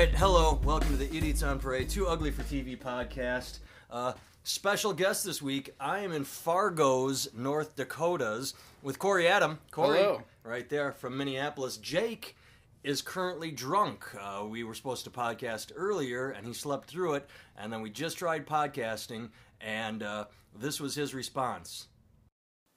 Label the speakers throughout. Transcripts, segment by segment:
Speaker 1: right, hello, welcome to the Idiots on Parade, Too Ugly for TV podcast. Uh, special guest this week, I am in Fargo's, North Dakotas, with Corey Adam. Corey,
Speaker 2: Hello.
Speaker 1: right there from Minneapolis. Jake is currently drunk. Uh, we were supposed to podcast earlier, and he slept through it, and then we just tried podcasting, and uh, this was his response.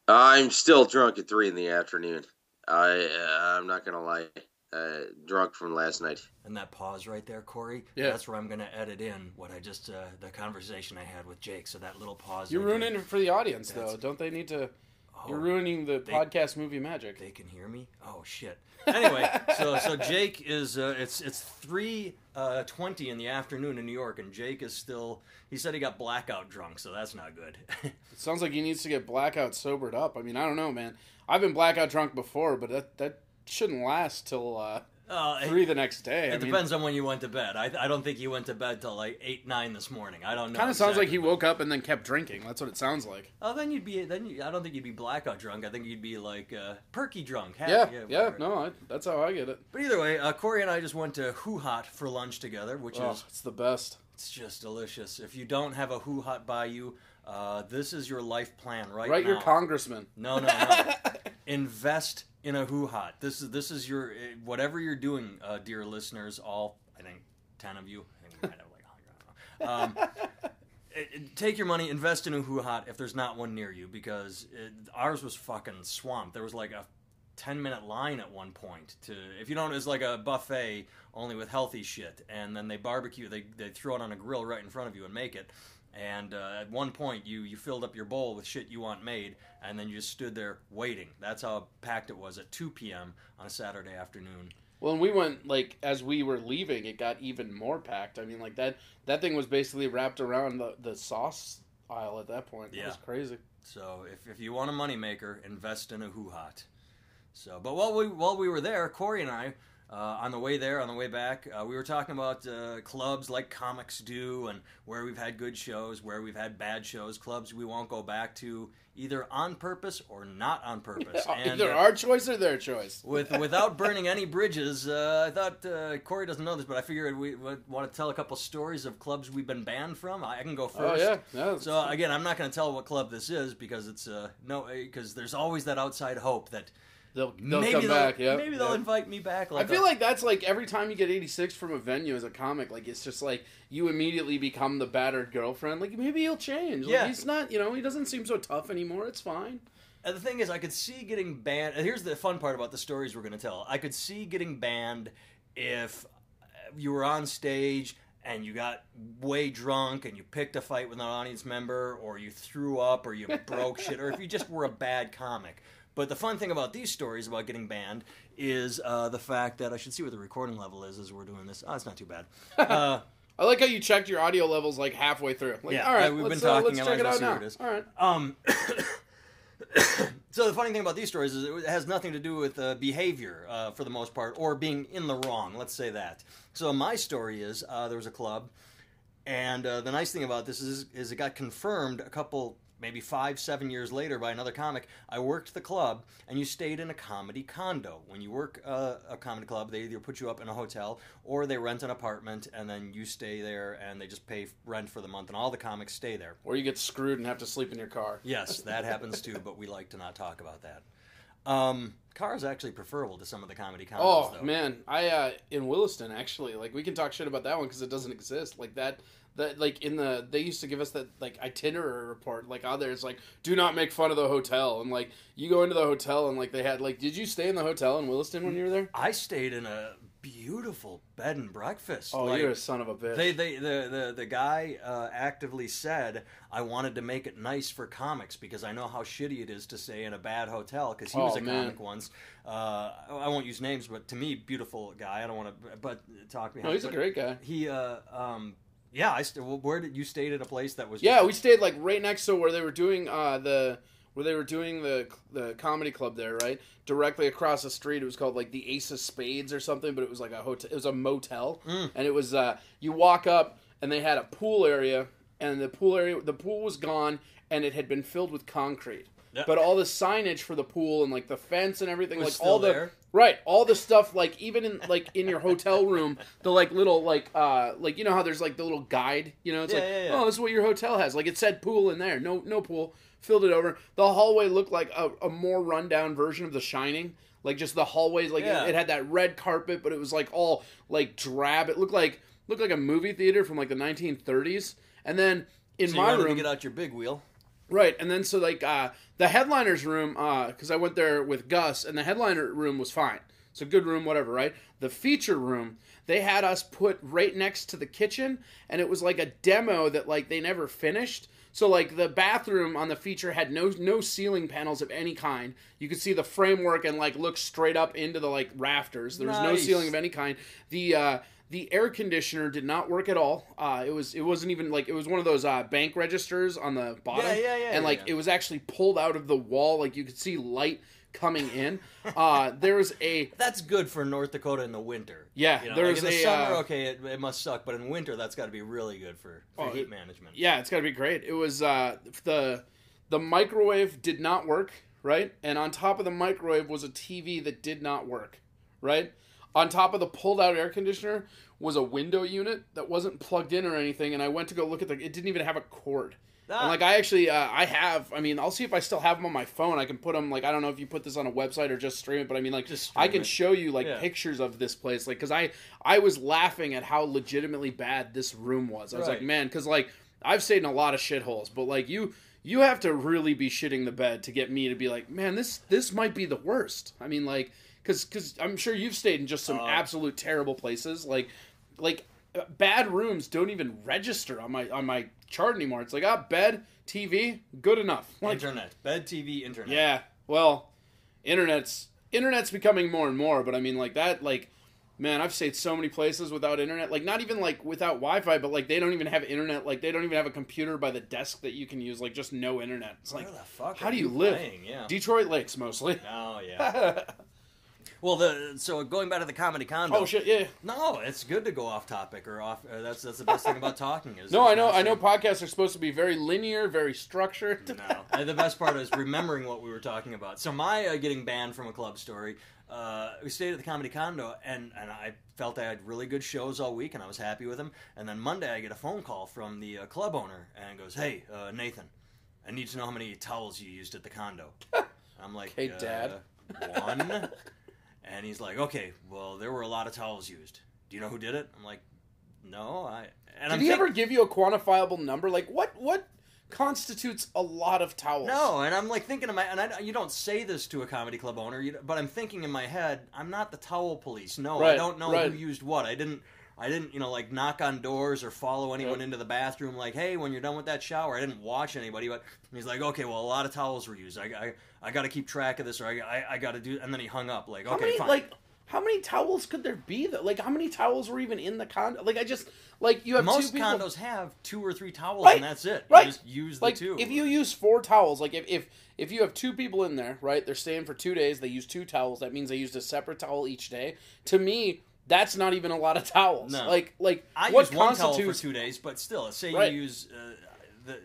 Speaker 3: I'm still drunk at three in the afternoon. I uh, I'm not gonna lie, uh, drunk from last night.
Speaker 1: And that pause right there, Corey,
Speaker 2: Yeah.
Speaker 1: that's where I'm going to edit in what I just, uh, the conversation I had with Jake. So that little pause.
Speaker 2: You're
Speaker 1: right there.
Speaker 2: ruining it for the audience,
Speaker 1: That's-
Speaker 2: though. Don't they need to?
Speaker 1: Oh,
Speaker 2: You're ruining the
Speaker 1: they-
Speaker 2: podcast movie magic.
Speaker 1: They can hear me. Oh shit. Anyway, so so Jake is uh, it's it's three uh, twenty in the afternoon in New York, and Jake is still. He said he got blackout drunk, so that's not good.
Speaker 2: It sounds like he needs to get blackout sobered up. I mean, I don't know, man. I've been blackout drunk before, but that that shouldn't last till uh,
Speaker 1: uh,
Speaker 2: three the next day. I
Speaker 1: it
Speaker 2: mean,
Speaker 1: depends on when you went to bed. I I don't think he went to bed till like eight nine this morning. I don't know.
Speaker 2: Kind of sounds like he
Speaker 1: exactly.
Speaker 2: woke up and then kept drinking. That's what it sounds like.
Speaker 1: Oh, then you'd be then. You, I don't think you'd be blackout drunk. I think you'd be like uh, perky drunk. happy,
Speaker 2: Yeah, yeah.
Speaker 1: whatever.
Speaker 2: No, I, that's how I get it.
Speaker 1: But either way, uh, Corey and I just went to HuHot for lunch together, which
Speaker 2: Oh,
Speaker 1: is
Speaker 2: it's the best.
Speaker 1: It's just delicious. If you don't have a HuHot by you, uh, this is your life plan right
Speaker 2: Right,
Speaker 1: now.
Speaker 2: your congressman.
Speaker 1: no, no, no. Invest in a HuHot. This is this is your eh, whatever you're doing, uh, dear listeners. All I think ten of you. I think we might have like hundred. Um, it- it- take your money, invest in a HuHot if there's not one near you, because it, ours was fucking swamped. There was like a ten minute line at one point to if you don't it's like a buffet only with healthy shit and then they barbecue they, they throw it on a grill right in front of you and make it and uh, at one point you you filled up your bowl with shit you want made and then you just stood there waiting that's how packed it was at 2 p.m on a saturday afternoon
Speaker 2: Well, and we went like as we were leaving, it got even more packed. I mean, like that that thing was basically wrapped around the, the sauce aisle at that point. It
Speaker 1: Yeah.
Speaker 2: was crazy.
Speaker 1: So if, if you want a moneymaker, invest in a HuHot. So, but while we while we were there, Corey and I, uh, on the way there, on the way back, uh, we were talking about uh, clubs like comics do, and where we've had good shows, where we've had bad shows, clubs we won't go back to either on purpose or not on purpose. And,
Speaker 2: Either
Speaker 1: uh,
Speaker 2: our choice or their choice.
Speaker 1: with without burning any bridges, uh, I thought uh, Corey doesn't know this, but I figured we would want to tell a couple stories of clubs we've been banned from. I, I can go first.
Speaker 2: Oh yeah, yeah.
Speaker 1: So again, I'm not going to tell what club this is because it's uh, no because there's always that outside hope that
Speaker 2: they'll they'll
Speaker 1: maybe
Speaker 2: come
Speaker 1: they'll,
Speaker 2: back. Yeah,
Speaker 1: maybe they'll
Speaker 2: yeah.
Speaker 1: invite me back.
Speaker 2: I feel
Speaker 1: a-
Speaker 2: like that's like every time you get 86 from a venue as a comic, like it's just like you immediately become the battered girlfriend. Like maybe he'll change. Like,
Speaker 1: Yeah.
Speaker 2: he's not. You know, he doesn't seem so tough anymore. It's fine.
Speaker 1: And the thing is, I could see getting banned. and Here's the fun part about the stories we're going to tell. I could see getting banned if you were on stage and you got way drunk and you picked a fight with an audience member, or you threw up, or you broke shit, or if you just were a bad comic. But the fun thing about these stories about getting banned is uh, the fact that I should see what the recording level is as we're doing this. Oh, it's not too bad. Uh,
Speaker 2: I like how you checked your audio levels like halfway through. Like,
Speaker 1: Yeah,
Speaker 2: all right,
Speaker 1: uh, we've
Speaker 2: let's,
Speaker 1: been
Speaker 2: uh,
Speaker 1: talking,
Speaker 2: let's check it out now.
Speaker 1: see what it is.
Speaker 2: All right.
Speaker 1: Um, so the funny thing about these stories is it has nothing to do with uh, behavior uh, for the most part, or being in the wrong. Let's say that. So my story is uh, there was a club, and uh, the nice thing about this is, is it got confirmed a couple, maybe five, seven years later by another comic. I worked the club, and you stayed in a comedy condo. When you work uh, a comedy club, they either put you up in a hotel or they rent an apartment, and then you stay there, and they just pay rent for the month, and all the comics stay there.
Speaker 2: Or you get screwed and have to sleep in your car.
Speaker 1: Yes, that happens too, but we like to not talk about that. Um, cars actually preferable to some of the comedy condos.
Speaker 2: Oh
Speaker 1: though.
Speaker 2: man, I uh in Williston actually, like we can talk shit about that one because it doesn't exist. Like that, that like in the they used to give us that like itinerary report. Like out there, it's like do not make fun of the hotel, and like you go into the hotel and like they had like did you stay in the hotel in Williston when you were there?
Speaker 1: I stayed in a beautiful bed and breakfast.
Speaker 2: Oh,
Speaker 1: Like,
Speaker 2: you're a son of a bitch.
Speaker 1: They, they, the, the, the guy uh, actively said, I wanted to make it nice for comics because I know how shitty it is to stay in a bad hotel because he was
Speaker 2: Oh,
Speaker 1: a
Speaker 2: man.
Speaker 1: comic once. Uh, I won't use names, but to me, beautiful guy. I don't want to, but talk behind.
Speaker 2: no, he's a great guy.
Speaker 1: He, uh, um, yeah, I st- well, where did you stayed at a place that was
Speaker 2: Yeah, we stayed like right next to where they were doing uh, the where they were doing the the comedy club there, right? Directly across the street, it was called like the Ace of Spades or something, but it was like a hotel. It was a motel,
Speaker 1: Mm.
Speaker 2: and it was uh, you walk up and they had a pool area, and the pool area the pool was gone and it had been filled with concrete.
Speaker 1: Yep.
Speaker 2: But all the signage for the pool and like the fence and everything,
Speaker 1: Was
Speaker 2: like
Speaker 1: still
Speaker 2: all the
Speaker 1: there?
Speaker 2: Right, all the stuff like even in like in your hotel room, the like little like uh like you know how there's like the little guide, you know, it's
Speaker 1: Yeah,
Speaker 2: like
Speaker 1: yeah, yeah.
Speaker 2: oh this is what your hotel has. Like it said pool in there, no no pool, filled it over. The hallway looked like a, a more rundown version of The Shining, like just the hallways like it, it had that red carpet, but it was like all like drab. It looked like looked like a movie theater from like the 1930s. And then in
Speaker 1: So
Speaker 2: my
Speaker 1: to
Speaker 2: room,
Speaker 1: get out your big wheel.
Speaker 2: Right, and then so like uh, the headliner's room, because I went there with Gus, and the headliner room was fine. So good room, whatever, right? The feature room, they had us put right next to the kitchen, and it was like a demo that like they never finished. So like the bathroom on the feature had no no ceiling panels of any kind. You could see the framework and like look straight up into the like rafters. There was no ceiling of any kind. The uh, the air conditioner did not work at all. Uh, it was it wasn't even like it was one of those uh, bank registers on the bottom.
Speaker 1: Yeah, yeah, yeah,
Speaker 2: And like
Speaker 1: yeah.
Speaker 2: it was actually pulled out of the wall. Like you could see light coming in. Uh, there was a
Speaker 1: That's good for North Dakota in the winter.
Speaker 2: Yeah,
Speaker 1: you know,
Speaker 2: there's
Speaker 1: like in the
Speaker 2: a,
Speaker 1: summer.
Speaker 2: uh,
Speaker 1: okay, it, it must suck, but in winter, that's got to be really good for, for
Speaker 2: Oh,
Speaker 1: heat management.
Speaker 2: yeah, it's got to be great. It was uh, the the microwave did not work right, and on top of the microwave was a TV that did not work right. On top of the pulled out air conditioner was a window unit that wasn't plugged in or anything, and I went to go look at the. It didn't even have a cord.
Speaker 1: Ah.
Speaker 2: And like I actually, uh, I have. I mean, I'll see if I still have them on my phone. I can put them like I don't know if you put this on a website or just stream it, but I mean like
Speaker 1: Just
Speaker 2: I can
Speaker 1: it.
Speaker 2: show you like
Speaker 1: Yeah.
Speaker 2: pictures of this place, like because I I was laughing at how legitimately bad this room was. I was like, man, because like I've stayed in a lot of shitholes, but like you you have to really be shitting the bed to get me to be like, man, this this might be the worst. I mean, like because because I'm sure you've stayed in just some
Speaker 1: Uh,
Speaker 2: absolute terrible places, like like uh, bad rooms don't even register on my on my chart anymore. It's like ah, bed, TV, good enough. Like,
Speaker 1: internet, bed, TV, internet.
Speaker 2: yeah, well, internet's internet's becoming more and more, but I mean like that like man, I've stayed so many places without internet. Like not even like without Wi-Fi, but like they don't even have internet. Like they don't even have a computer by the desk that you can use. Like just no internet. It's like
Speaker 1: Where the fuck?
Speaker 2: how do you live?
Speaker 1: Yeah.
Speaker 2: Detroit Lakes mostly.
Speaker 1: oh yeah. well, the so going back to the comedy condo.
Speaker 2: oh shit, yeah.
Speaker 1: No, it's good to go off topic or off. Uh, that's that's the best thing about talking is.
Speaker 2: No, I know. I know. Podcasts are supposed to be very linear, very structured.
Speaker 1: No, and the best part is remembering what we were talking about. So my uh, getting banned from a club story. Uh, we stayed at the comedy condo, and and I felt I had really good shows all week, and I was happy with them. And then Monday, I get a phone call from the uh, club owner, and goes, "Hey, uh, Nathan, I need to know how many towels you used at the condo." I'm like,
Speaker 2: Okay, Dad.
Speaker 1: "Uh, one." And he's like, "Okay, well, there were a lot of towels used. Do you know who did it?" I'm like, "No, I." And
Speaker 2: Did
Speaker 1: I'm
Speaker 2: he
Speaker 1: think-
Speaker 2: ever give you a quantifiable number? Like what? What constitutes a lot of towels?
Speaker 1: No, and I'm like thinking in my, and I, you don't say this to a comedy club owner, you, but I'm thinking in my head, I'm not the towel police. No, I don't know
Speaker 2: right.
Speaker 1: who used what. I didn't, I didn't, you know, like knock on doors or follow anyone into the bathroom. Like, hey, when you're done with that shower, I didn't watch anybody. But he's like, okay, well, a lot of towels were used. I, I, I got to keep track of this, or I, I, I got to do. And then he hung up. Like,
Speaker 2: How
Speaker 1: okay,
Speaker 2: many
Speaker 1: fine.
Speaker 2: like how many towels could there be? That like how many towels were even in the condo? Like I just like you have
Speaker 1: Most
Speaker 2: two people.
Speaker 1: condos have two or three towels,
Speaker 2: Right,
Speaker 1: and that's it.
Speaker 2: right.
Speaker 1: You just use the
Speaker 2: like
Speaker 1: two.
Speaker 2: if you use four towels, like if, if if you have two people in there, right? They're staying for two days. They use two towels. That means they used a separate towel each day. To me, that's not even a lot of towels.
Speaker 1: No.
Speaker 2: Like like
Speaker 1: I
Speaker 2: what
Speaker 1: use one towel for
Speaker 2: constitutes
Speaker 1: two days, but still, say
Speaker 2: Right.
Speaker 1: you use uh, the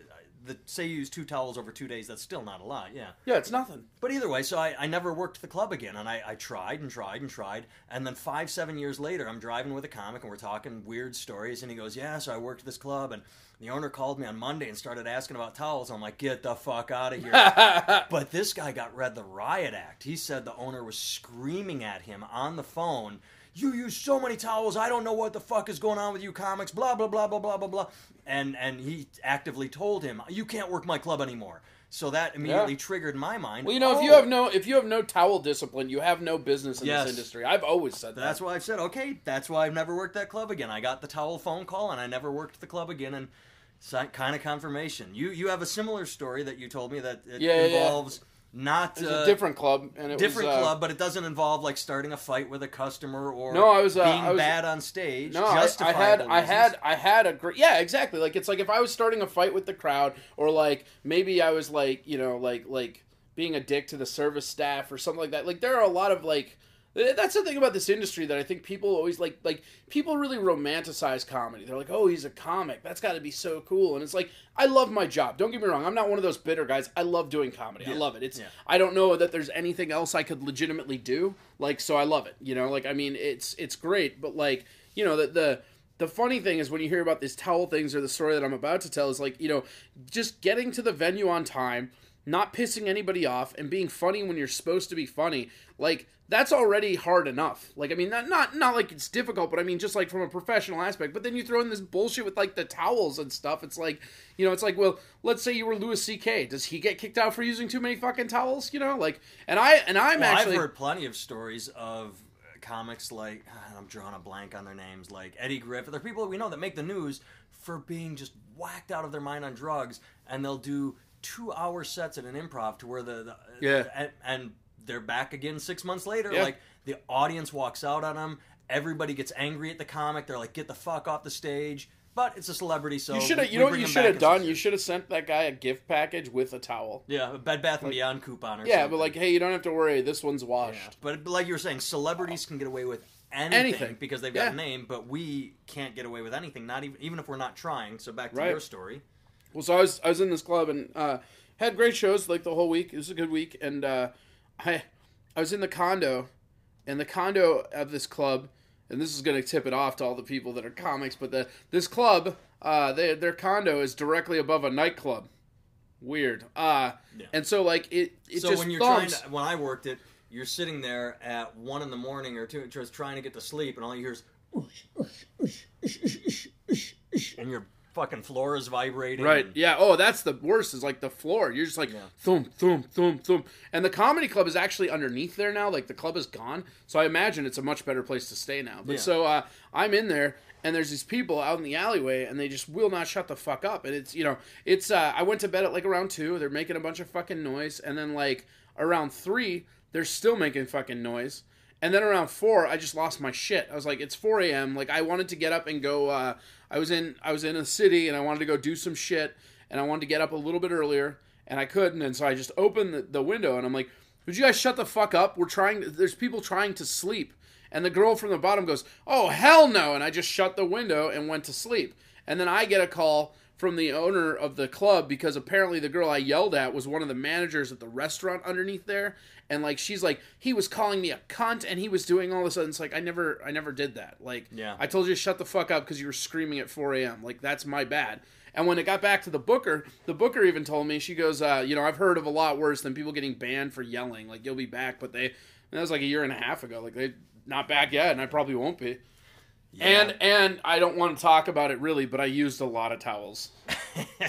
Speaker 1: the say you use two towels over two days. That's still not a lot. Yeah.
Speaker 2: yeah, it's nothing.
Speaker 1: But either way, so I, I never worked the club again, and I, I tried and tried and tried, and then five seven years later, I'm driving with a comic, and we're talking weird stories, and he goes, "Yeah, so I worked this club, and the owner called me on Monday and started asking about towels." I'm like, "Get the fuck out of here!" But this guy got read the riot act. He said the owner was screaming at him on the phone. You use so many towels. I don't know what the fuck is going on with you comics. Blah blah blah blah blah blah blah. And and he actively told him, "You can't work my club anymore." So that immediately
Speaker 2: Yeah.
Speaker 1: triggered my mind.
Speaker 2: Well, you know, if you
Speaker 1: "Oh,
Speaker 2: have no if you have no towel discipline, you have no business in
Speaker 1: Yes.
Speaker 2: this industry. I've always said that.
Speaker 1: That's why I've said, okay, that's why I've never worked that club again. I got the towel phone call, and I never worked the club again. And kind of confirmation. You you have a similar story that you told me that it
Speaker 2: Yeah, yeah, yeah.
Speaker 1: Not uh,
Speaker 2: a different club, and it
Speaker 1: different
Speaker 2: was, uh,
Speaker 1: club, but it doesn't involve like starting a fight with a customer or
Speaker 2: No, I was, uh,
Speaker 1: being
Speaker 2: I was-
Speaker 1: bad on stage.
Speaker 2: No, I, I had I had I had a great yeah exactly. Like it's like if I was starting a fight with the crowd or like maybe I was like you know like like being a dick to the service staff or something like that. Like there are a lot of like That's the thing about this industry that I think people always like. Like people really romanticize comedy. They're like, "Oh, he's a comic. That's got to be so cool." And it's like, I love my job. Don't get me wrong. I'm not one of those bitter guys. I love doing comedy. I love it. It's.
Speaker 1: Yeah.
Speaker 2: I don't know that there's anything else I could legitimately do. Like, so I love it. You know, like I mean, it's it's great. But like, you know, the the the funny thing is when you hear about these towel things or the story that I'm about to tell is like, you know, just getting to the venue on time, not pissing anybody off, and being funny when you're supposed to be funny. Like that's already hard enough. Like I mean, not not not like it's difficult, but I mean just like from a professional aspect. But then you throw in this bullshit with like the towels and stuff. It's like, you know, it's like, well, let's say you were Louis C.K. Does he get kicked out for using too many fucking towels? You know, like, and I and I'm
Speaker 1: Well,
Speaker 2: actually
Speaker 1: I've heard plenty of stories of comics like I'm drawing a blank on their names, like Eddie Griffith. They're people that we know that make the news for being just whacked out of their mind on drugs, and they'll do two-hour sets at an improv to where the, the
Speaker 2: Yeah.
Speaker 1: and, and they're back again six months later.
Speaker 2: Yeah.
Speaker 1: Like the audience walks out on them. Everybody gets angry at the comic. They're like, "Get the fuck off the stage!" But it's a celebrity, so
Speaker 2: you should have. You know what you should have done? You should have sent that guy a gift package with a towel.
Speaker 1: yeah, a Bed Bath and Beyond coupon or
Speaker 2: Yeah,
Speaker 1: something.
Speaker 2: but like, hey, you don't have to worry. This one's
Speaker 1: Yeah.
Speaker 2: washed.
Speaker 1: But like you were saying, celebrities can get away with anything,
Speaker 2: Anything.
Speaker 1: because they've got
Speaker 2: Yeah.
Speaker 1: a name, but we can't get away with anything. Not even even if we're not trying. So back to
Speaker 2: Right.
Speaker 1: your story.
Speaker 2: Well, so I was I was in this club and uh, had great shows like the whole week. It was a good week, and uh, I I was in the condo, and the condo of this club, and this is going to tip it off to all the people that are comics, but the this club, uh, they, their condo is directly above a nightclub. Weird. Uh,
Speaker 1: Yeah.
Speaker 2: and so like it it
Speaker 1: so
Speaker 2: just
Speaker 1: when you're
Speaker 2: thumps.
Speaker 1: trying to, when I worked it, you're sitting there at one in the morning or two, just trying to get to sleep, and all you hear is and your fucking floor is vibrating.
Speaker 2: Right.
Speaker 1: and-
Speaker 2: Yeah. Oh, that's the worst. Is like the floor. You're just like
Speaker 1: Yeah.
Speaker 2: thump, thump, thump, thump. And the comedy club is actually underneath there now. Like the club is gone. So I imagine it's a much better place to stay now. But
Speaker 1: Yeah.
Speaker 2: so uh, I'm in there, and there's these people out in the alleyway, and they just will not shut the fuck up. And it's you know, it's uh, I went to bed at like around two. They're making a bunch of fucking noise, and then like around three, they're still making fucking noise. And then around four, I just lost my shit. I was like, it's 4 a.m. Like I wanted to get up and go. Uh, I was in I was in a city and I wanted to go do some shit and I wanted to get up a little bit earlier and I couldn't. And so I just opened the, the window and I'm like, would you guys shut the fuck up? We're trying. There's people trying to sleep. And the girl from the bottom goes, oh hell no! And I just shut the window and went to sleep. And then I get a call from the owner of the club because apparently the girl I yelled at was one of the managers at the restaurant underneath there, and like she's like he was calling me a cunt and he was doing all this and it's like I never I never did that. Like
Speaker 1: Yeah.
Speaker 2: I told you to shut the fuck up because you were screaming at 4 a.m. Like that's my bad. And when it got back to the booker, the booker even told me she goes, uh, you know, I've heard of a lot worse than people getting banned for yelling. Like you'll be back, but they that was like a year and a half ago. Like they not back yet, and I probably won't be. And and I don't want to talk about it really, but I used a lot of towels.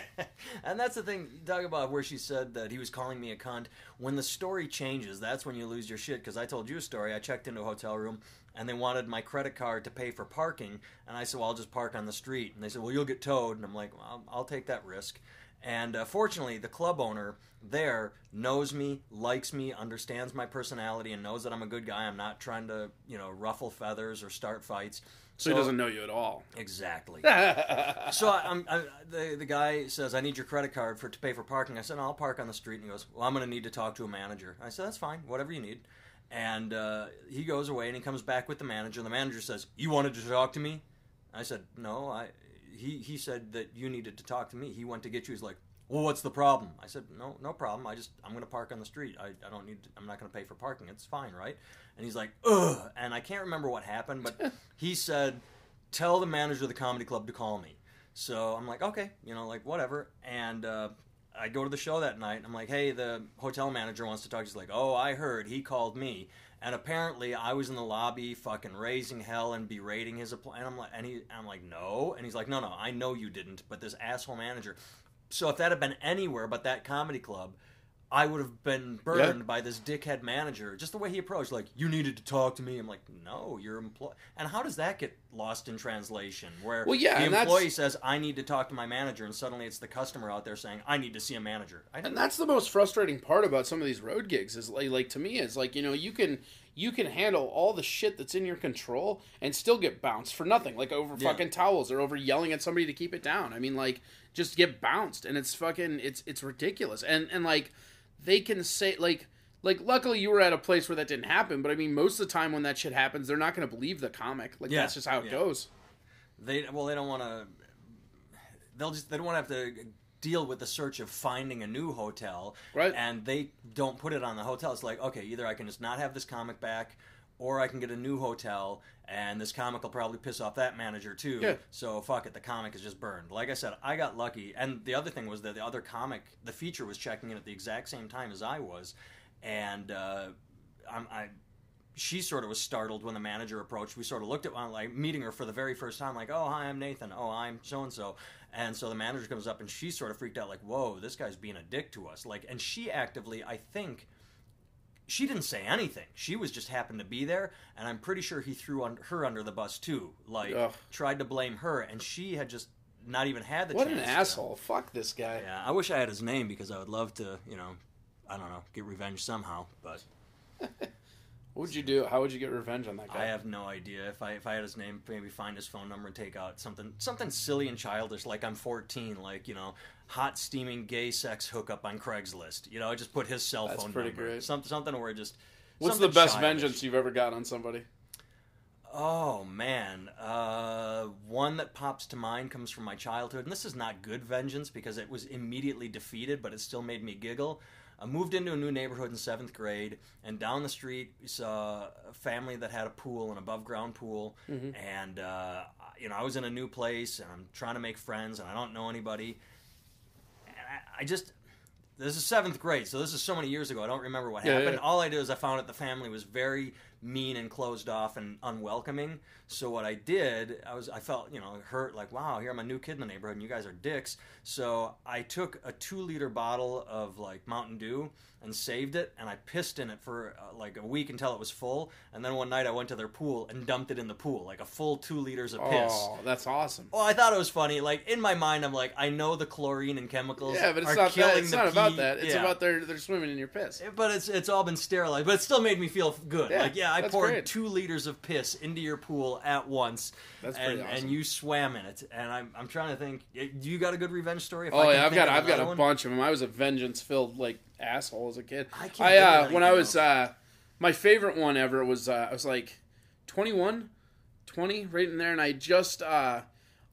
Speaker 1: and that's the thing. Talk about where she said that he was calling me a cunt. When the story changes, that's when you lose your shit. Because I told you a story. I checked into a hotel room and they wanted my credit card to pay for parking, and I said, "Well, I'll just park on the street." And they said, "Well, you'll get towed." And I'm like, well, "I'll, I'll take that risk." And uh, fortunately, the club owner there knows me, likes me, understands my personality, and knows that I'm a good guy. I'm not trying to, you know, ruffle feathers or start fights.
Speaker 2: So, he doesn't know you at all.
Speaker 1: exactly. So I, I'm, I, the the guy says, "I need your credit card for to pay for parking." I said, no, "I'll park on the street." And he goes, "Well, I'm going to need to talk to a manager." I said, "That's fine, whatever you need." And uh, he goes away and he comes back with the manager. And The manager says, "You wanted to talk to me?" I said, "No, I." He he said that you needed to talk to me. He went to get you. He's like, "Well, what's the problem?" I said, "No, no problem. I just I'm going to park on the street. I, I don't need. To, I'm not going to pay for parking. It's fine, right?" And he's like, "Ugh." And I can't remember what happened, but he said, "Tell the manager of the comedy club to call me." So I'm like, okay, you know, like whatever. And uh, I go to the show that night. And I'm like, hey, the hotel manager wants to talk. He's like, oh, I heard he called me. And apparently, I was in the lobby, fucking raising hell and berating his. Apl- and I'm like, and he, I'm like, no. And he's like, no, no, I know you didn't, but this asshole manager. So if that had been anywhere but that comedy club, I would have been burned
Speaker 2: Yeah.
Speaker 1: by this dickhead manager. Just the way he approached, like, you needed to talk to me. I'm like, no, you're employee. And how does that get lost in translation? Where
Speaker 2: Well, yeah,
Speaker 1: the
Speaker 2: that's-
Speaker 1: employee says, I need to talk to my manager, and suddenly it's the customer out there saying, I need to see a manager. I
Speaker 2: And that's the most frustrating part about some of these road gigs is like, like to me is like you know you can you can handle all the shit that's in your control and still get bounced for nothing like over
Speaker 1: Yeah.
Speaker 2: fucking towels or over yelling at somebody to keep it down. I mean like just get bounced and it's fucking it's it's ridiculous and and like they can say like like luckily you were at a place where that didn't happen, but I mean most of the time when that shit happens, they're not going to believe the comic. Like
Speaker 1: Yeah,
Speaker 2: that's just how it
Speaker 1: yeah.
Speaker 2: goes.
Speaker 1: They well, they don't want to. They'll just they don't want to have to deal with the search of finding a new hotel,
Speaker 2: Right.
Speaker 1: And they don't put it on the hotel. It's like okay, either I can just not have this comic back, or I can get a new hotel, and this comic will probably piss off that manager too.
Speaker 2: Yeah.
Speaker 1: So fuck it, the comic is just burned. Like I said, I got lucky, and the other thing was that the other comic, the feature was checking in at the exact same time as I was, and uh, I'm, I she sort of was startled when the manager approached. We sort of looked at one, like meeting her for the very first time, like, "Oh, hi, I'm Nathan. Oh, I'm so and so." And so the manager comes up, and she sort of freaked out, like, "Whoa, this guy's being a dick to us." Like, and she actively, I think, she didn't say anything. She was just happened to be there, and I'm pretty sure he threw un- her under the bus too. Like,
Speaker 2: Ugh.
Speaker 1: tried to blame her, and she had just not even had the
Speaker 2: What
Speaker 1: chance.
Speaker 2: What an
Speaker 1: to-
Speaker 2: asshole! Fuck this guy.
Speaker 1: Yeah, I wish I had his name because I would love to, you know, I don't know, get revenge somehow, but.
Speaker 2: What would you do? How would you get revenge on that guy?
Speaker 1: I have no idea. If I if I had his name, maybe find his phone number and take out something something silly and childish, like I'm 14, like you know, hot steaming gay sex hookup on Craigslist. You know, I just put his cell phone.
Speaker 2: That's
Speaker 1: phone
Speaker 2: pretty
Speaker 1: number.
Speaker 2: great.
Speaker 1: Something something where it just.
Speaker 2: What's the best
Speaker 1: childish.
Speaker 2: vengeance you've ever got on somebody?
Speaker 1: Oh man, uh, one that pops to mind comes from my childhood, and this is not good vengeance because it was immediately defeated, but it still made me giggle. I moved into a new neighborhood in seventh grade, and down the street we saw a family that had a pool, an above ground pool, and uh, you know I was in a new place and I'm trying to make friends, and I don't know anybody, and I, I just. This is seventh grade, so this is so many years ago. I don't remember what
Speaker 2: Yeah,
Speaker 1: happened.
Speaker 2: yeah.
Speaker 1: All I did is I found out the family was very mean and closed off and unwelcoming. So what I did, I was I felt you know hurt, like wow, here I'm a new kid in the neighborhood and you guys are dicks. So I took a two liter bottle of like Mountain Dew and saved it, and I pissed in it for uh, like a week until it was full. And then one night I went to their pool and dumped it in the pool, like a full two liters of piss.
Speaker 2: Oh, that's awesome.
Speaker 1: Well, I thought it was funny. Like in my mind, I'm like, I know the chlorine and chemicals.
Speaker 2: Yeah, but it's
Speaker 1: are
Speaker 2: not
Speaker 1: killing
Speaker 2: that. It's not about that. It's
Speaker 1: yeah.
Speaker 2: about they're they're swimming in your piss.
Speaker 1: But it's it's all been sterilized, but it still made me feel good.
Speaker 2: Yeah,
Speaker 1: like yeah, I
Speaker 2: that's
Speaker 1: poured
Speaker 2: great.
Speaker 1: two liters of piss into your pool at once,
Speaker 2: That's
Speaker 1: and,
Speaker 2: awesome.
Speaker 1: and you swam in it. And I'm I'm trying to think. You got a good revenge story? If
Speaker 2: Oh yeah, I've got I've got a
Speaker 1: one?
Speaker 2: bunch of them. I was a vengeance filled like asshole as a kid.
Speaker 1: I can't
Speaker 2: I uh, when I was uh, my favorite one ever was uh, I was like 21, 20, right in there, and I just uh,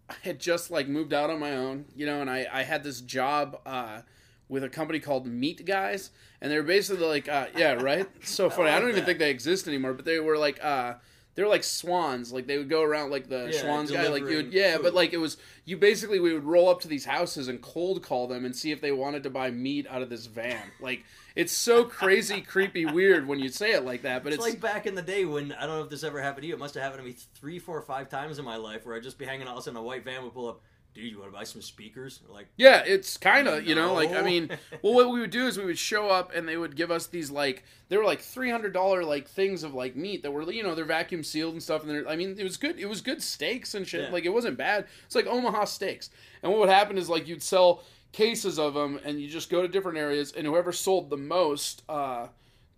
Speaker 2: I had just like moved out on my own, you know, and I I had this job uh, with a company called Meat Guys, and they're basically like uh, yeah right, so funny. I,
Speaker 1: like
Speaker 2: don't even
Speaker 1: that.
Speaker 2: think they exist anymore, but they were like. Uh, they were like Schwan's, like they would go around like the
Speaker 1: Yeah,
Speaker 2: Schwan's guy, like you would, yeah,
Speaker 1: food.
Speaker 2: but like it was you basically we would roll up to these houses and cold call them and see if they wanted to buy meat out of this van. Like it's so crazy, creepy, weird when you say it like that. But
Speaker 1: It's
Speaker 2: it's,
Speaker 1: like back in the day when I don't know if this ever happened to you. It must have happened to me three, four, five times in my life where I'd just be hanging out, all of a sudden a white van would pull up. Dude, you want to buy some speakers? Like,
Speaker 2: yeah, it's kind of you know like I mean, well, what we would do is we would show up and they would give us these like they were like three hundred dollar like things of like meat that were you know they're vacuum sealed and stuff and they're I mean it was good it was good steaks and shit
Speaker 1: Yeah.
Speaker 2: like it wasn't bad it's like Omaha steaks and what would happen is like you'd sell cases of them and you just go to different areas and whoever sold the most uh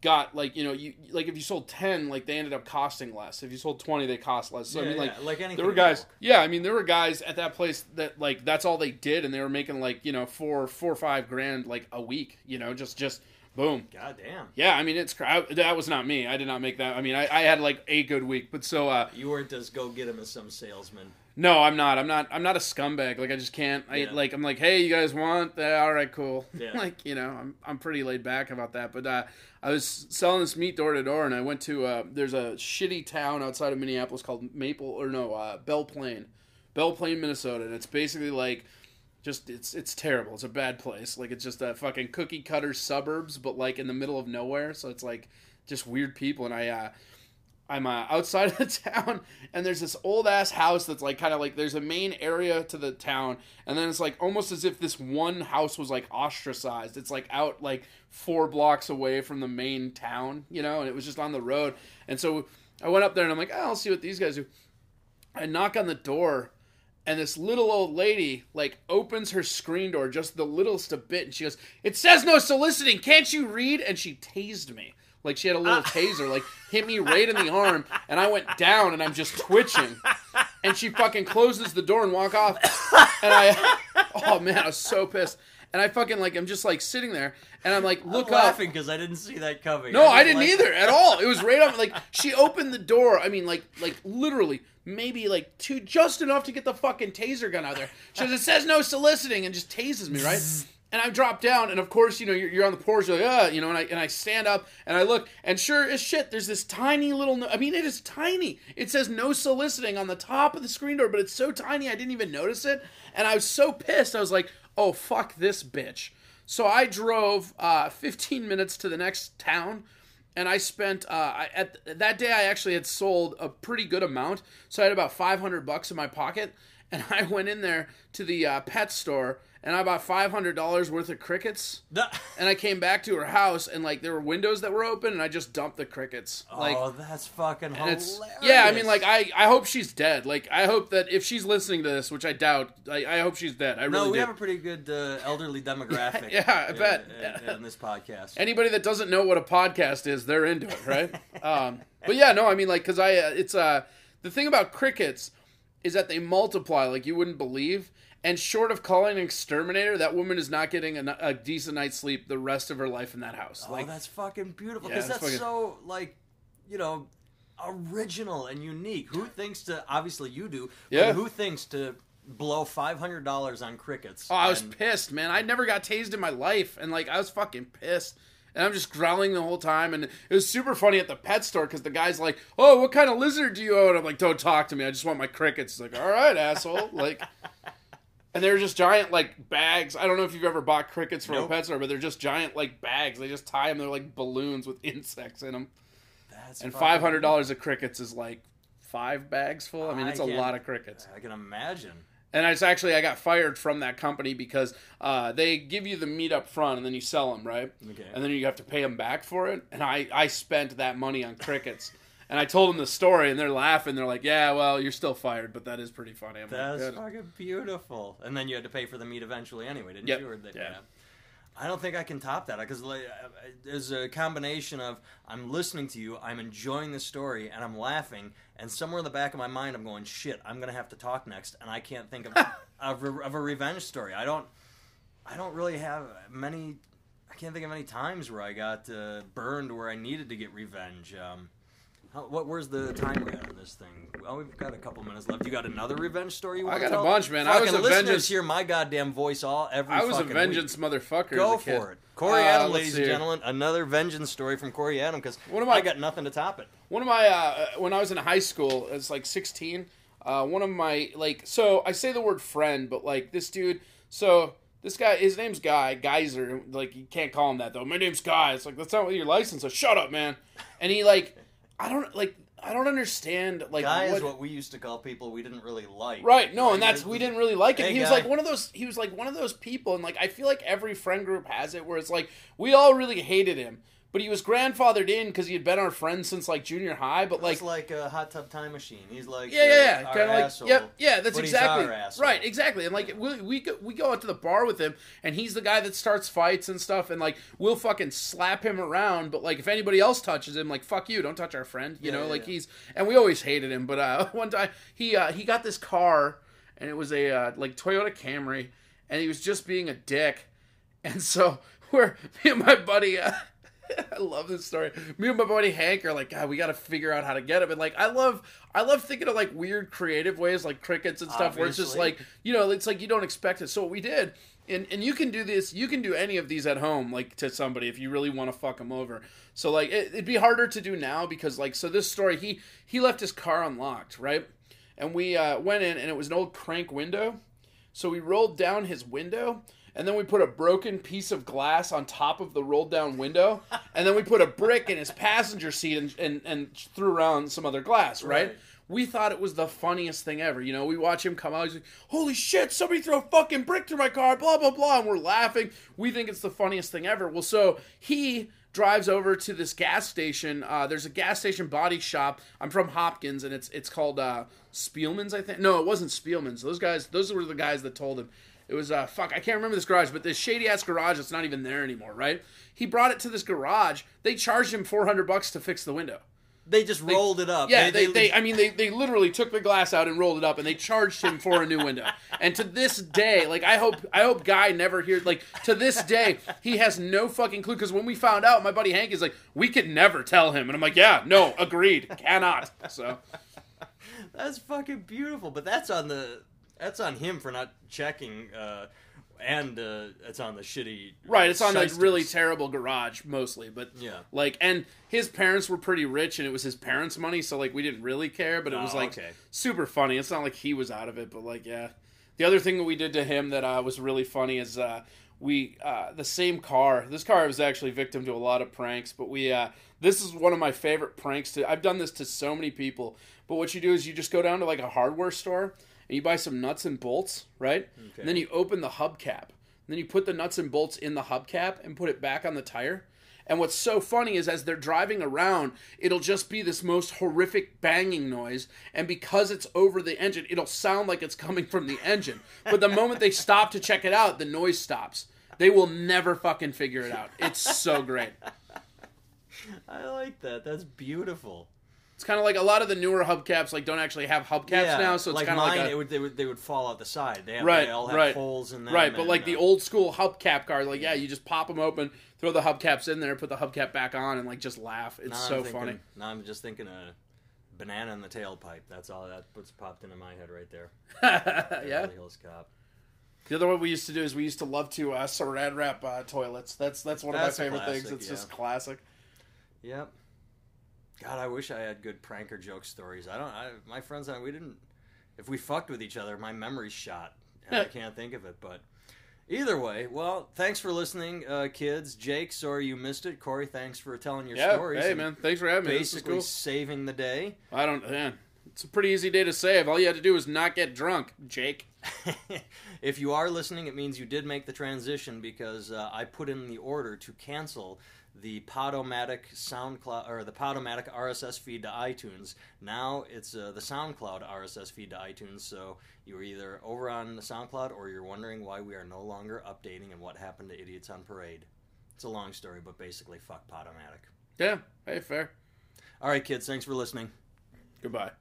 Speaker 2: got like you know you like if you sold 10 like they ended up costing less if you sold 20 they cost less so i mean like
Speaker 1: yeah, like anything.
Speaker 2: there were guys yeah i mean there were guys at that place that like that's all they did and they were making like you know four four or five grand like a week you know just just boom
Speaker 1: God damn.
Speaker 2: yeah i mean it's cra- that was not me i did not make that i mean i, I had like a good week but so uh
Speaker 1: You weren't as go get him as some salesman.
Speaker 2: No i'm not. I'm not i'm not a scumbag. Like i just can't. I
Speaker 1: Yeah.
Speaker 2: like i'm like hey you guys want that? All right cool.
Speaker 1: Yeah.
Speaker 2: like you know i'm i'm pretty laid back about that. But uh i was selling this meat door to door and i went to uh there's a shitty town outside of minneapolis called maple or no uh belle plaine. Belle plaine minnesota and it's basically like just it's it's terrible. It's a bad place. Like it's just a fucking cookie cutter suburbs but like in the middle of nowhere. So it's like just weird people. And i uh I'm uh, outside of the town, and there's this old ass house that's like kind of like there's a main area to the town, and then it's like almost as if this one house was like ostracized. It's like out like four blocks away from the main town, you know, and it was just on the road. And so I went up there and I'm like, oh, I'll see what these guys do. I knock on the door, and this little old lady like opens her screen door just the littlest a bit, and she goes, "It says no soliciting. Can't you read?" And she tased me. Like she had a little uh, taser, like hit me right in the arm, and I went down, and I'm just twitching. And she fucking closes the door and walk off, and I, oh man, I was so pissed. and I fucking like I'm just like sitting there, and I'm like look
Speaker 1: I'm
Speaker 2: up.
Speaker 1: laughing because I didn't see that coming.
Speaker 2: No, I didn't
Speaker 1: like-
Speaker 2: either at all. It was right on. Like she opened the door. I mean, like like literally maybe like two, just enough to get the fucking taser gun out there. She goes, "It says no soliciting," and just tases me right. And I drop down, and of course, you know, you're, you're on the porch, you're like, ah, you know, and I and I stand up and I look, and sure as shit, there's this tiny little. No- I mean, it is tiny. It says no soliciting on the top of the screen door, but it's so tiny I didn't even notice it, and I was so pissed. I was like, oh fuck this bitch. So I drove uh, 15 minutes to the next town, and I spent uh, I, at that day I actually had sold a pretty good amount, so I had about 500 bucks in my pocket, and I went in there to the uh, pet store and I bought 500 dollars worth of crickets,
Speaker 1: The-
Speaker 2: and I came back to her house and like there were windows that were open, and I just dumped the crickets. Like
Speaker 1: oh, that's fucking hilarious.
Speaker 2: yeah, I mean, like I, I hope she's dead. Like I hope that if she's listening to this, which I doubt, I, I hope she's dead. I really no,
Speaker 1: we
Speaker 2: do.
Speaker 1: have a pretty good uh, elderly demographic.
Speaker 2: Yeah, I
Speaker 1: in-
Speaker 2: bet.
Speaker 1: in, in this podcast.
Speaker 2: Anybody that doesn't know what a podcast is, they're into it, right? um, but yeah, no, I mean, like, cause I, uh, it's uh, the thing about crickets is that they multiply like you wouldn't believe. And short of calling an exterminator, that woman is not getting a, a decent night's sleep the rest of her life in that house.
Speaker 1: oh,
Speaker 2: Like,
Speaker 1: that's fucking beautiful
Speaker 2: Yeah,
Speaker 1: because
Speaker 2: it's
Speaker 1: that's
Speaker 2: fucking-
Speaker 1: so like, you know, original and unique. Who thinks to? Obviously, you do. but
Speaker 2: Yeah.
Speaker 1: Who thinks to blow five hundred dollars on crickets?
Speaker 2: Oh, I was
Speaker 1: And-
Speaker 2: pissed, man. I never got tased in my life, and like I was fucking pissed. And I'm just growling the whole time, and it was super funny at the pet store because the guy's like, "Oh, what kind of lizard do you own?" I'm like, "Don't talk to me. I just want my crickets." He's like, "All right, asshole." Like, and they're just giant like bags. I don't know if you've ever bought crickets from
Speaker 1: Nope.
Speaker 2: a pet store, but they're just giant like bags. They just tie them. They're like balloons with insects in them.
Speaker 1: That's
Speaker 2: And five hundred dollars of crickets is like five bags full. I mean, it's a
Speaker 1: can't-
Speaker 2: lot of crickets.
Speaker 1: I can imagine.
Speaker 2: And it's actually I got fired from that company because uh, they give you the meat up front and then you sell them, right?
Speaker 1: Okay.
Speaker 2: And then you have to pay them back for it. And I I spent that money on crickets. and I told them the story, and they're laughing. They're like, "Yeah, well, you're still fired, but that is pretty funny." I'm like,
Speaker 1: That's
Speaker 2: "Good."
Speaker 1: fucking beautiful. And then you had to pay for the meat eventually anyway, didn't
Speaker 2: Yep.
Speaker 1: you? Or they-
Speaker 2: Yeah.
Speaker 1: I don't think I can top that because like, there's a combination of I'm listening to you, I'm enjoying the story, and I'm laughing, and somewhere in the back of my mind I'm going, "Shit, I'm gonna have to talk next," and I can't think of of, a- of a revenge story. I don't, I don't really have many. I can't think of any times where I got uh, burned where I needed to get revenge. Um, how, what? Where's the timer at on this thing? We've got a couple minutes left. You got another revenge story? You want I
Speaker 2: got
Speaker 1: to
Speaker 2: a bunch, man. I was a
Speaker 1: listeners
Speaker 2: vengeance-
Speaker 1: hear my goddamn voice all every.
Speaker 2: I was a
Speaker 1: fucking
Speaker 2: vengeance
Speaker 1: Week.
Speaker 2: motherfucker.
Speaker 1: Go
Speaker 2: as a kid.
Speaker 1: for it, Corey
Speaker 2: Uh,
Speaker 1: Adam,
Speaker 2: let's
Speaker 1: ladies and gentlemen. Another vengeance story from Corey Adam because
Speaker 2: One of my-
Speaker 1: I got nothing to top it.
Speaker 2: One of my uh, when I was in high school, it's like 16. Uh, one of my like so I say the word friend, but like this dude. So this guy, his name's Guy Geyser. Like you can't call him that though. My name's Guy. It's like that's not what your license is. Shut up, man. And he like I don't like I don't understand like
Speaker 1: Guy
Speaker 2: what,
Speaker 1: is what we used to call people we didn't really like.
Speaker 2: Right, no, and that's we didn't really like him.
Speaker 1: Hey,
Speaker 2: he was
Speaker 1: guy.
Speaker 2: like one of those. He was like one of those people, and like I feel like every friend group has it, where it's like we all really hated him, but he was grandfathered in because he had been our friend since like junior high. But like,
Speaker 1: Like, like a hot tub time machine. He's like
Speaker 2: yeah, yeah, yeah, kind of like, yep, yeah, that's exactly
Speaker 1: our
Speaker 2: right, exactly. And like we we go, we go out to the bar with him, and he's the guy that starts fights and stuff, and like we'll fucking slap him around. But like if anybody else touches him, like fuck you, don't touch our friend, you
Speaker 1: Yeah,
Speaker 2: know.
Speaker 1: yeah,
Speaker 2: like
Speaker 1: yeah.
Speaker 2: he's and we always hated him. But uh, one time he uh, he got this car, and it was a uh, like Toyota Camry, and he was just being a dick, and so we're me and my buddy. Uh, I love this story. Me and my buddy Hank are like, God, we got to figure out how to get him. And like, I love, I love thinking of like weird, creative ways, like crickets and stuff, where it's just like, you know, it's like you don't expect it. So what we did, and and you can do this, you can do any of these at home, like to somebody if you really want to fuck them over. So like, it, it'd be harder to do now because like, so this story, he he left his car unlocked, right? And we uh, went in, and it was an old crank window. So we rolled down his window, and then we put a broken piece of glass on top of the rolled down window, and then we put a brick in his passenger seat and, and, and threw around some other glass, right?
Speaker 1: Right.
Speaker 2: We thought it was the funniest thing ever. You know, we watch him come out, he's like, holy shit, somebody threw a fucking brick through my car, blah, blah, blah, and we're laughing. We think it's the funniest thing ever. Well, so he drives over to this gas station. Uh, there's a gas station body shop. I'm from Hopkins, and it's it's called uh, Spielman's, I think. No, it wasn't Spielman's. Those guys, those were the guys that told him. It was uh, fuck. I can't remember this garage, but this shady ass garage that's not even there anymore, right? He brought it to this garage. They charged him 400 bucks to fix the window.
Speaker 1: They just rolled it up.
Speaker 2: Yeah, they, they, I mean, they, they literally took the glass out and rolled it up, and they charged him for a new window. And to this day, like I hope, I hope Guy never hears. Like to this day, he has no fucking clue. Because when we found out, my buddy Hank is like, we could never tell him, and I'm like, yeah, no, agreed, cannot. So
Speaker 1: That's fucking beautiful. But that's on the that's on him for not checking. Uh, and uh, it's on the shitty
Speaker 2: right, it's on
Speaker 1: shysters.
Speaker 2: really terrible garage mostly, but
Speaker 1: Yeah.
Speaker 2: like, and his parents were pretty rich, and it was his parents' money, so like we didn't really care, but it was
Speaker 1: Oh,
Speaker 2: like
Speaker 1: okay.
Speaker 2: super funny. It's not like he was out of it, but like yeah. The other thing that we did to him that uh, was really funny is uh, we uh, the same car. This car was actually victim to a lot of pranks, but we uh, this is one of my favorite pranks. To I've done this to so many people, but what you do is you just go down to like a hardware store and you buy some nuts and bolts, right? And then you open the hubcap. And then you put the nuts and bolts in the hubcap and put it back on the tire. And what's so funny is as they're driving around, it'll just be this most horrific banging noise. And because it's over the engine, it'll sound like it's coming from the engine. But the moment they stop to check it out, the noise stops. They will never fucking figure it out. It's so great.
Speaker 1: I like that. That's beautiful.
Speaker 2: It's kind of like a lot of the newer hubcaps like don't actually have hubcaps now, so it's
Speaker 1: like
Speaker 2: kind of like a,
Speaker 1: it would, they would they would fall out the side. They, have,
Speaker 2: Right,
Speaker 1: they all have
Speaker 2: right.
Speaker 1: holes in them.
Speaker 2: Right, but
Speaker 1: and,
Speaker 2: like the
Speaker 1: uh,
Speaker 2: old school hubcap cars, like yeah, you just pop them open, throw the hubcaps in there, put the hubcap back on, and like just laugh. It's so
Speaker 1: thinking,
Speaker 2: funny.
Speaker 1: Now I'm just thinking a banana in the tailpipe. That's all that what's popped into my head right there.
Speaker 2: yeah.
Speaker 1: Beverly Hills Cop.
Speaker 2: The other one we used to do is we used to love to uh, saran wrap uh, toilets. That's that's one of
Speaker 1: That's a
Speaker 2: my favorite things. It's
Speaker 1: yeah.
Speaker 2: just classic.
Speaker 1: Yep. God, I wish I had good prank or joke stories. I don't. I, my friends and I, we didn't. If we fucked with each other, my memory's shot, and I can't think of it. But either way, well, thanks for listening, uh, kids. Jake, sorry you missed it. Corey, thanks for telling your
Speaker 2: Yeah.
Speaker 1: stories.
Speaker 2: Hey
Speaker 1: and
Speaker 2: man, thanks for having me.
Speaker 1: Basically
Speaker 2: cool.
Speaker 1: saving the day.
Speaker 2: I don't. Man, it's a pretty easy day to save. All you had to do was not get drunk, Jake.
Speaker 1: if you are listening, it means you did make the transition because uh, I put in the order to cancel the Podomatic SoundCloud or the Podomatic RSS feed to iTunes. Now it's uh, the SoundCloud RSS feed to iTunes. So you're either over on the SoundCloud or you're wondering why we are no longer updating and what happened to Idiots on Parade. It's a long story, but basically, fuck Podomatic.
Speaker 2: Yeah. Hey, fair.
Speaker 1: All right, kids. Thanks for listening.
Speaker 2: Goodbye.